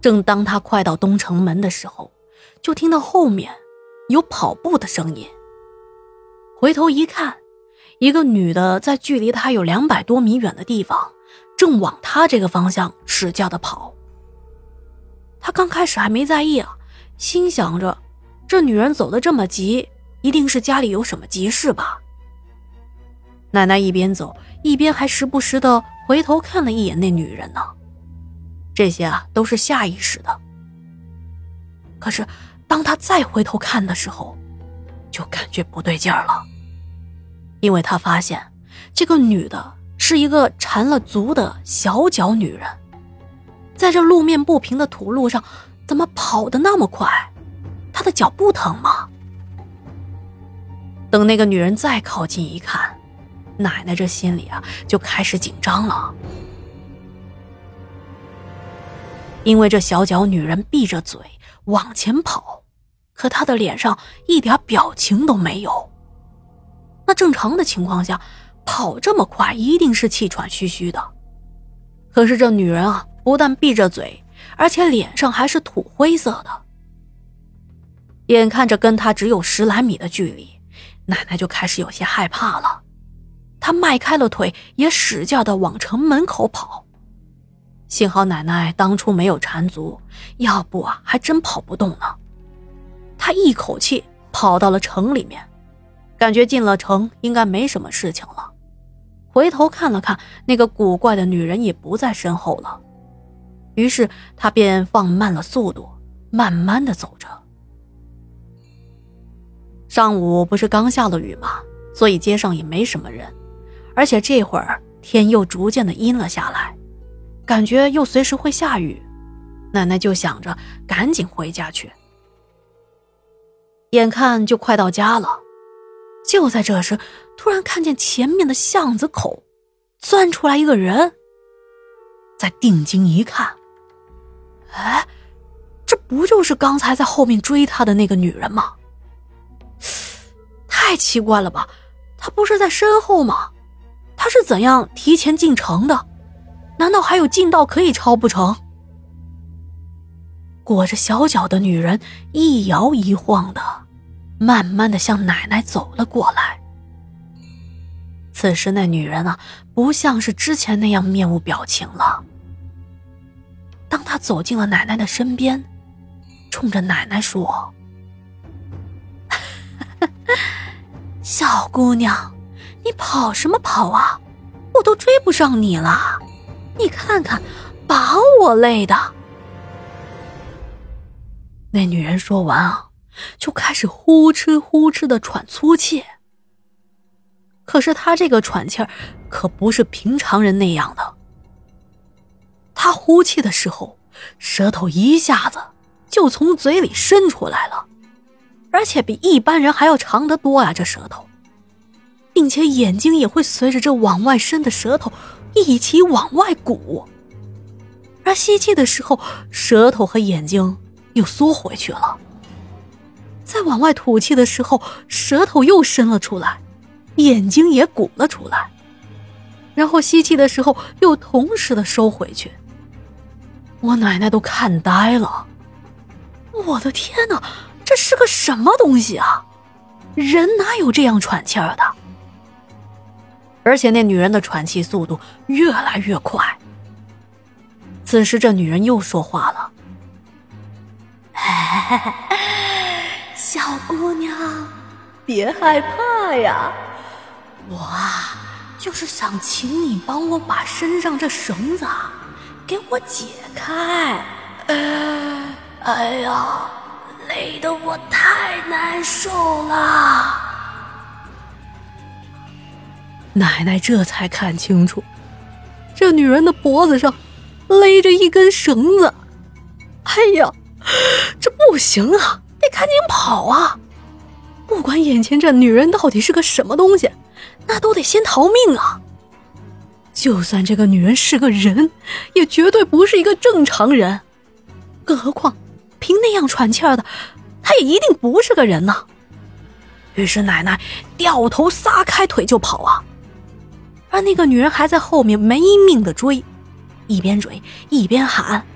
正当他快到东城门的时候，就听到后面有跑步的声音。回头一看，一个女的在距离他有两百多米远的地方，正往他这个方向使劲的跑。他刚开始还没在意啊，心想着这女人走的这么急，一定是家里有什么急事吧。奶奶一边走一边还时不时的回头看了一眼那女人呢。这些啊都是下意识的。可是，当他再回头看的时候，就感觉不对劲儿了，因为他发现这个女的是一个缠了足的小脚女人，在这路面不平的土路上，怎么跑得那么快？她的脚不疼吗？等那个女人再靠近一看，奶奶这心里啊就开始紧张了。因为这小脚女人闭着嘴往前跑，可她的脸上一点表情都没有。那正常的情况下，跑这么快一定是气喘吁吁的。可是这女人啊，不但闭着嘴，而且脸上还是土灰色的。眼看着跟她只有十来米的距离，奶奶就开始有些害怕了。她迈开了腿，也使劲的往城门口跑。幸好奶奶当初没有缠足，要不啊还真跑不动呢。他一口气跑到了城里面，感觉进了城应该没什么事情了。回头看了看那个古怪的女人，也不在身后了。于是他便放慢了速度，慢慢的走着。上午不是刚下了雨吗？所以街上也没什么人，而且这会儿天又逐渐的阴了下来。感觉又随时会下雨，奶奶就想着赶紧回家去。眼看就快到家了，就在这时，突然看见前面的巷子口钻出来一个人。再定睛一看，哎，这不就是刚才在后面追他的那个女人吗？太奇怪了吧，她不是在身后吗？她是怎样提前进城的？难道还有近道可以抄不成？裹着小脚的女人一摇一晃的，慢慢的向奶奶走了过来。此时那女人啊，不像是之前那样面无表情了。当她走进了奶奶的身边，冲着奶奶说：“小姑娘，你跑什么跑啊？我都追不上你了。”你看看，把我累的。那女人说完啊，就开始呼哧呼哧的喘粗气。可是她这个喘气儿可不是平常人那样的。她呼气的时候，舌头一下子就从嘴里伸出来了，而且比一般人还要长得多呀！这舌头，并且眼睛也会随着这往外伸的舌头。一起往外鼓，而吸气的时候，舌头和眼睛又缩回去了；再往外吐气的时候，舌头又伸了出来，眼睛也鼓了出来，然后吸气的时候又同时的收回去。我奶奶都看呆了，我的天哪，这是个什么东西啊？人哪有这样喘气儿的？而且那女人的喘气速度越来越快。此时，这女人又说话了：“ 小姑娘，别害怕呀，我啊，就是想请你帮我把身上这绳子给我解开。哎呀，累得我太难受了。”奶奶这才看清楚，这女人的脖子上勒着一根绳子。哎呀，这不行啊，得赶紧跑啊！不管眼前这女人到底是个什么东西，那都得先逃命啊！就算这个女人是个人，也绝对不是一个正常人。更何况，凭那样喘气儿的，她也一定不是个人呐。于是奶奶掉头撒开腿就跑啊！而那个女人还在后面没命的追，一边追一边喊：“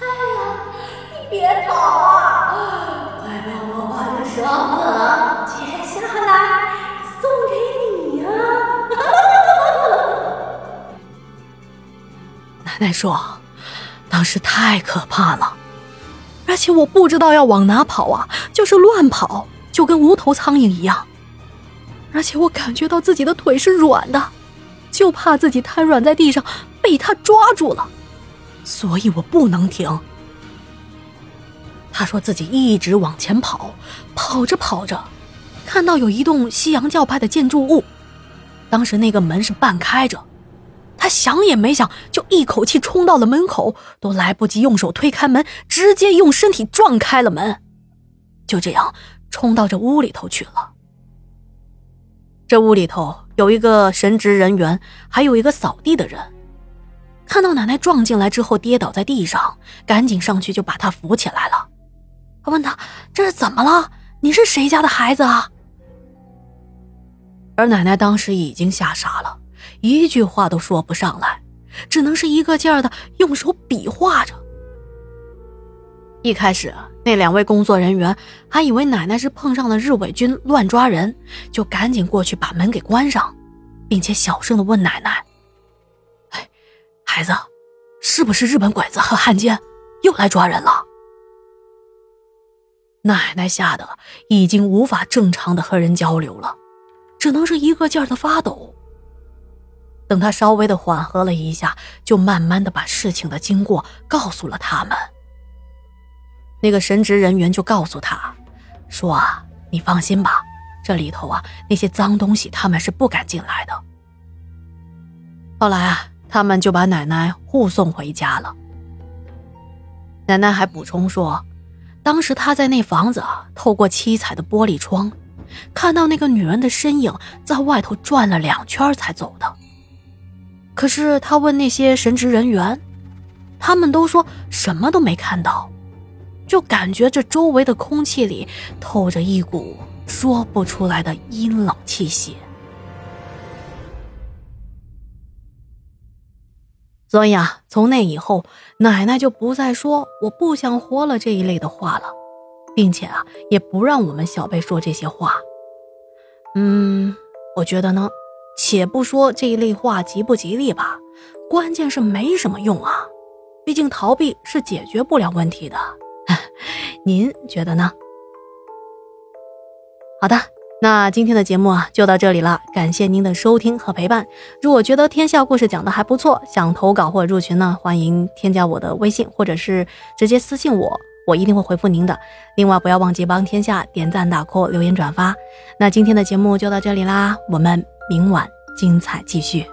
哎呀，你，别跑啊！快帮我把这绳子解下来，送给你呀！奶奶说，当时太可怕了，而且我不知道要往哪跑啊，就是乱跑，就跟无头苍蝇一样。而且我感觉到自己的腿是软的，就怕自己瘫软在地上被他抓住了，所以我不能停。他说自己一直往前跑，跑着跑着，看到有一栋西洋教派的建筑物，当时那个门是半开着，他想也没想就一口气冲到了门口，都来不及用手推开门，直接用身体撞开了门，就这样冲到这屋里头去了。这屋里头有一个神职人员，还有一个扫地的人。看到奶奶撞进来之后跌倒在地上，赶紧上去就把她扶起来了。我问他：“这是怎么了？你是谁家的孩子啊？”而奶奶当时已经吓傻了，一句话都说不上来，只能是一个劲儿的用手比划着。一开始，那两位工作人员还以为奶奶是碰上了日伪军乱抓人，就赶紧过去把门给关上，并且小声的问奶奶：“哎，孩子，是不是日本鬼子和汉奸又来抓人了？”奶奶吓得已经无法正常的和人交流了，只能是一个劲儿的发抖。等他稍微的缓和了一下，就慢慢的把事情的经过告诉了他们。那个神职人员就告诉他，说啊，你放心吧，这里头啊那些脏东西他们是不敢进来的。后来啊，他们就把奶奶护送回家了。奶奶还补充说，当时他在那房子啊，透过七彩的玻璃窗，看到那个女人的身影在外头转了两圈才走的。可是他问那些神职人员，他们都说什么都没看到。就感觉这周围的空气里透着一股说不出来的阴冷气息，所以啊，从那以后，奶奶就不再说“我不想活了”这一类的话了，并且啊，也不让我们小辈说这些话。嗯，我觉得呢，且不说这一类话吉不吉利吧，关键是没什么用啊，毕竟逃避是解决不了问题的。您觉得呢？好的，那今天的节目啊就到这里了，感谢您的收听和陪伴。如果觉得天下故事讲的还不错，想投稿或者入群呢，欢迎添加我的微信，或者是直接私信我，我一定会回复您的。另外，不要忘记帮天下点赞、打 call、留言、转发。那今天的节目就到这里啦，我们明晚精彩继续。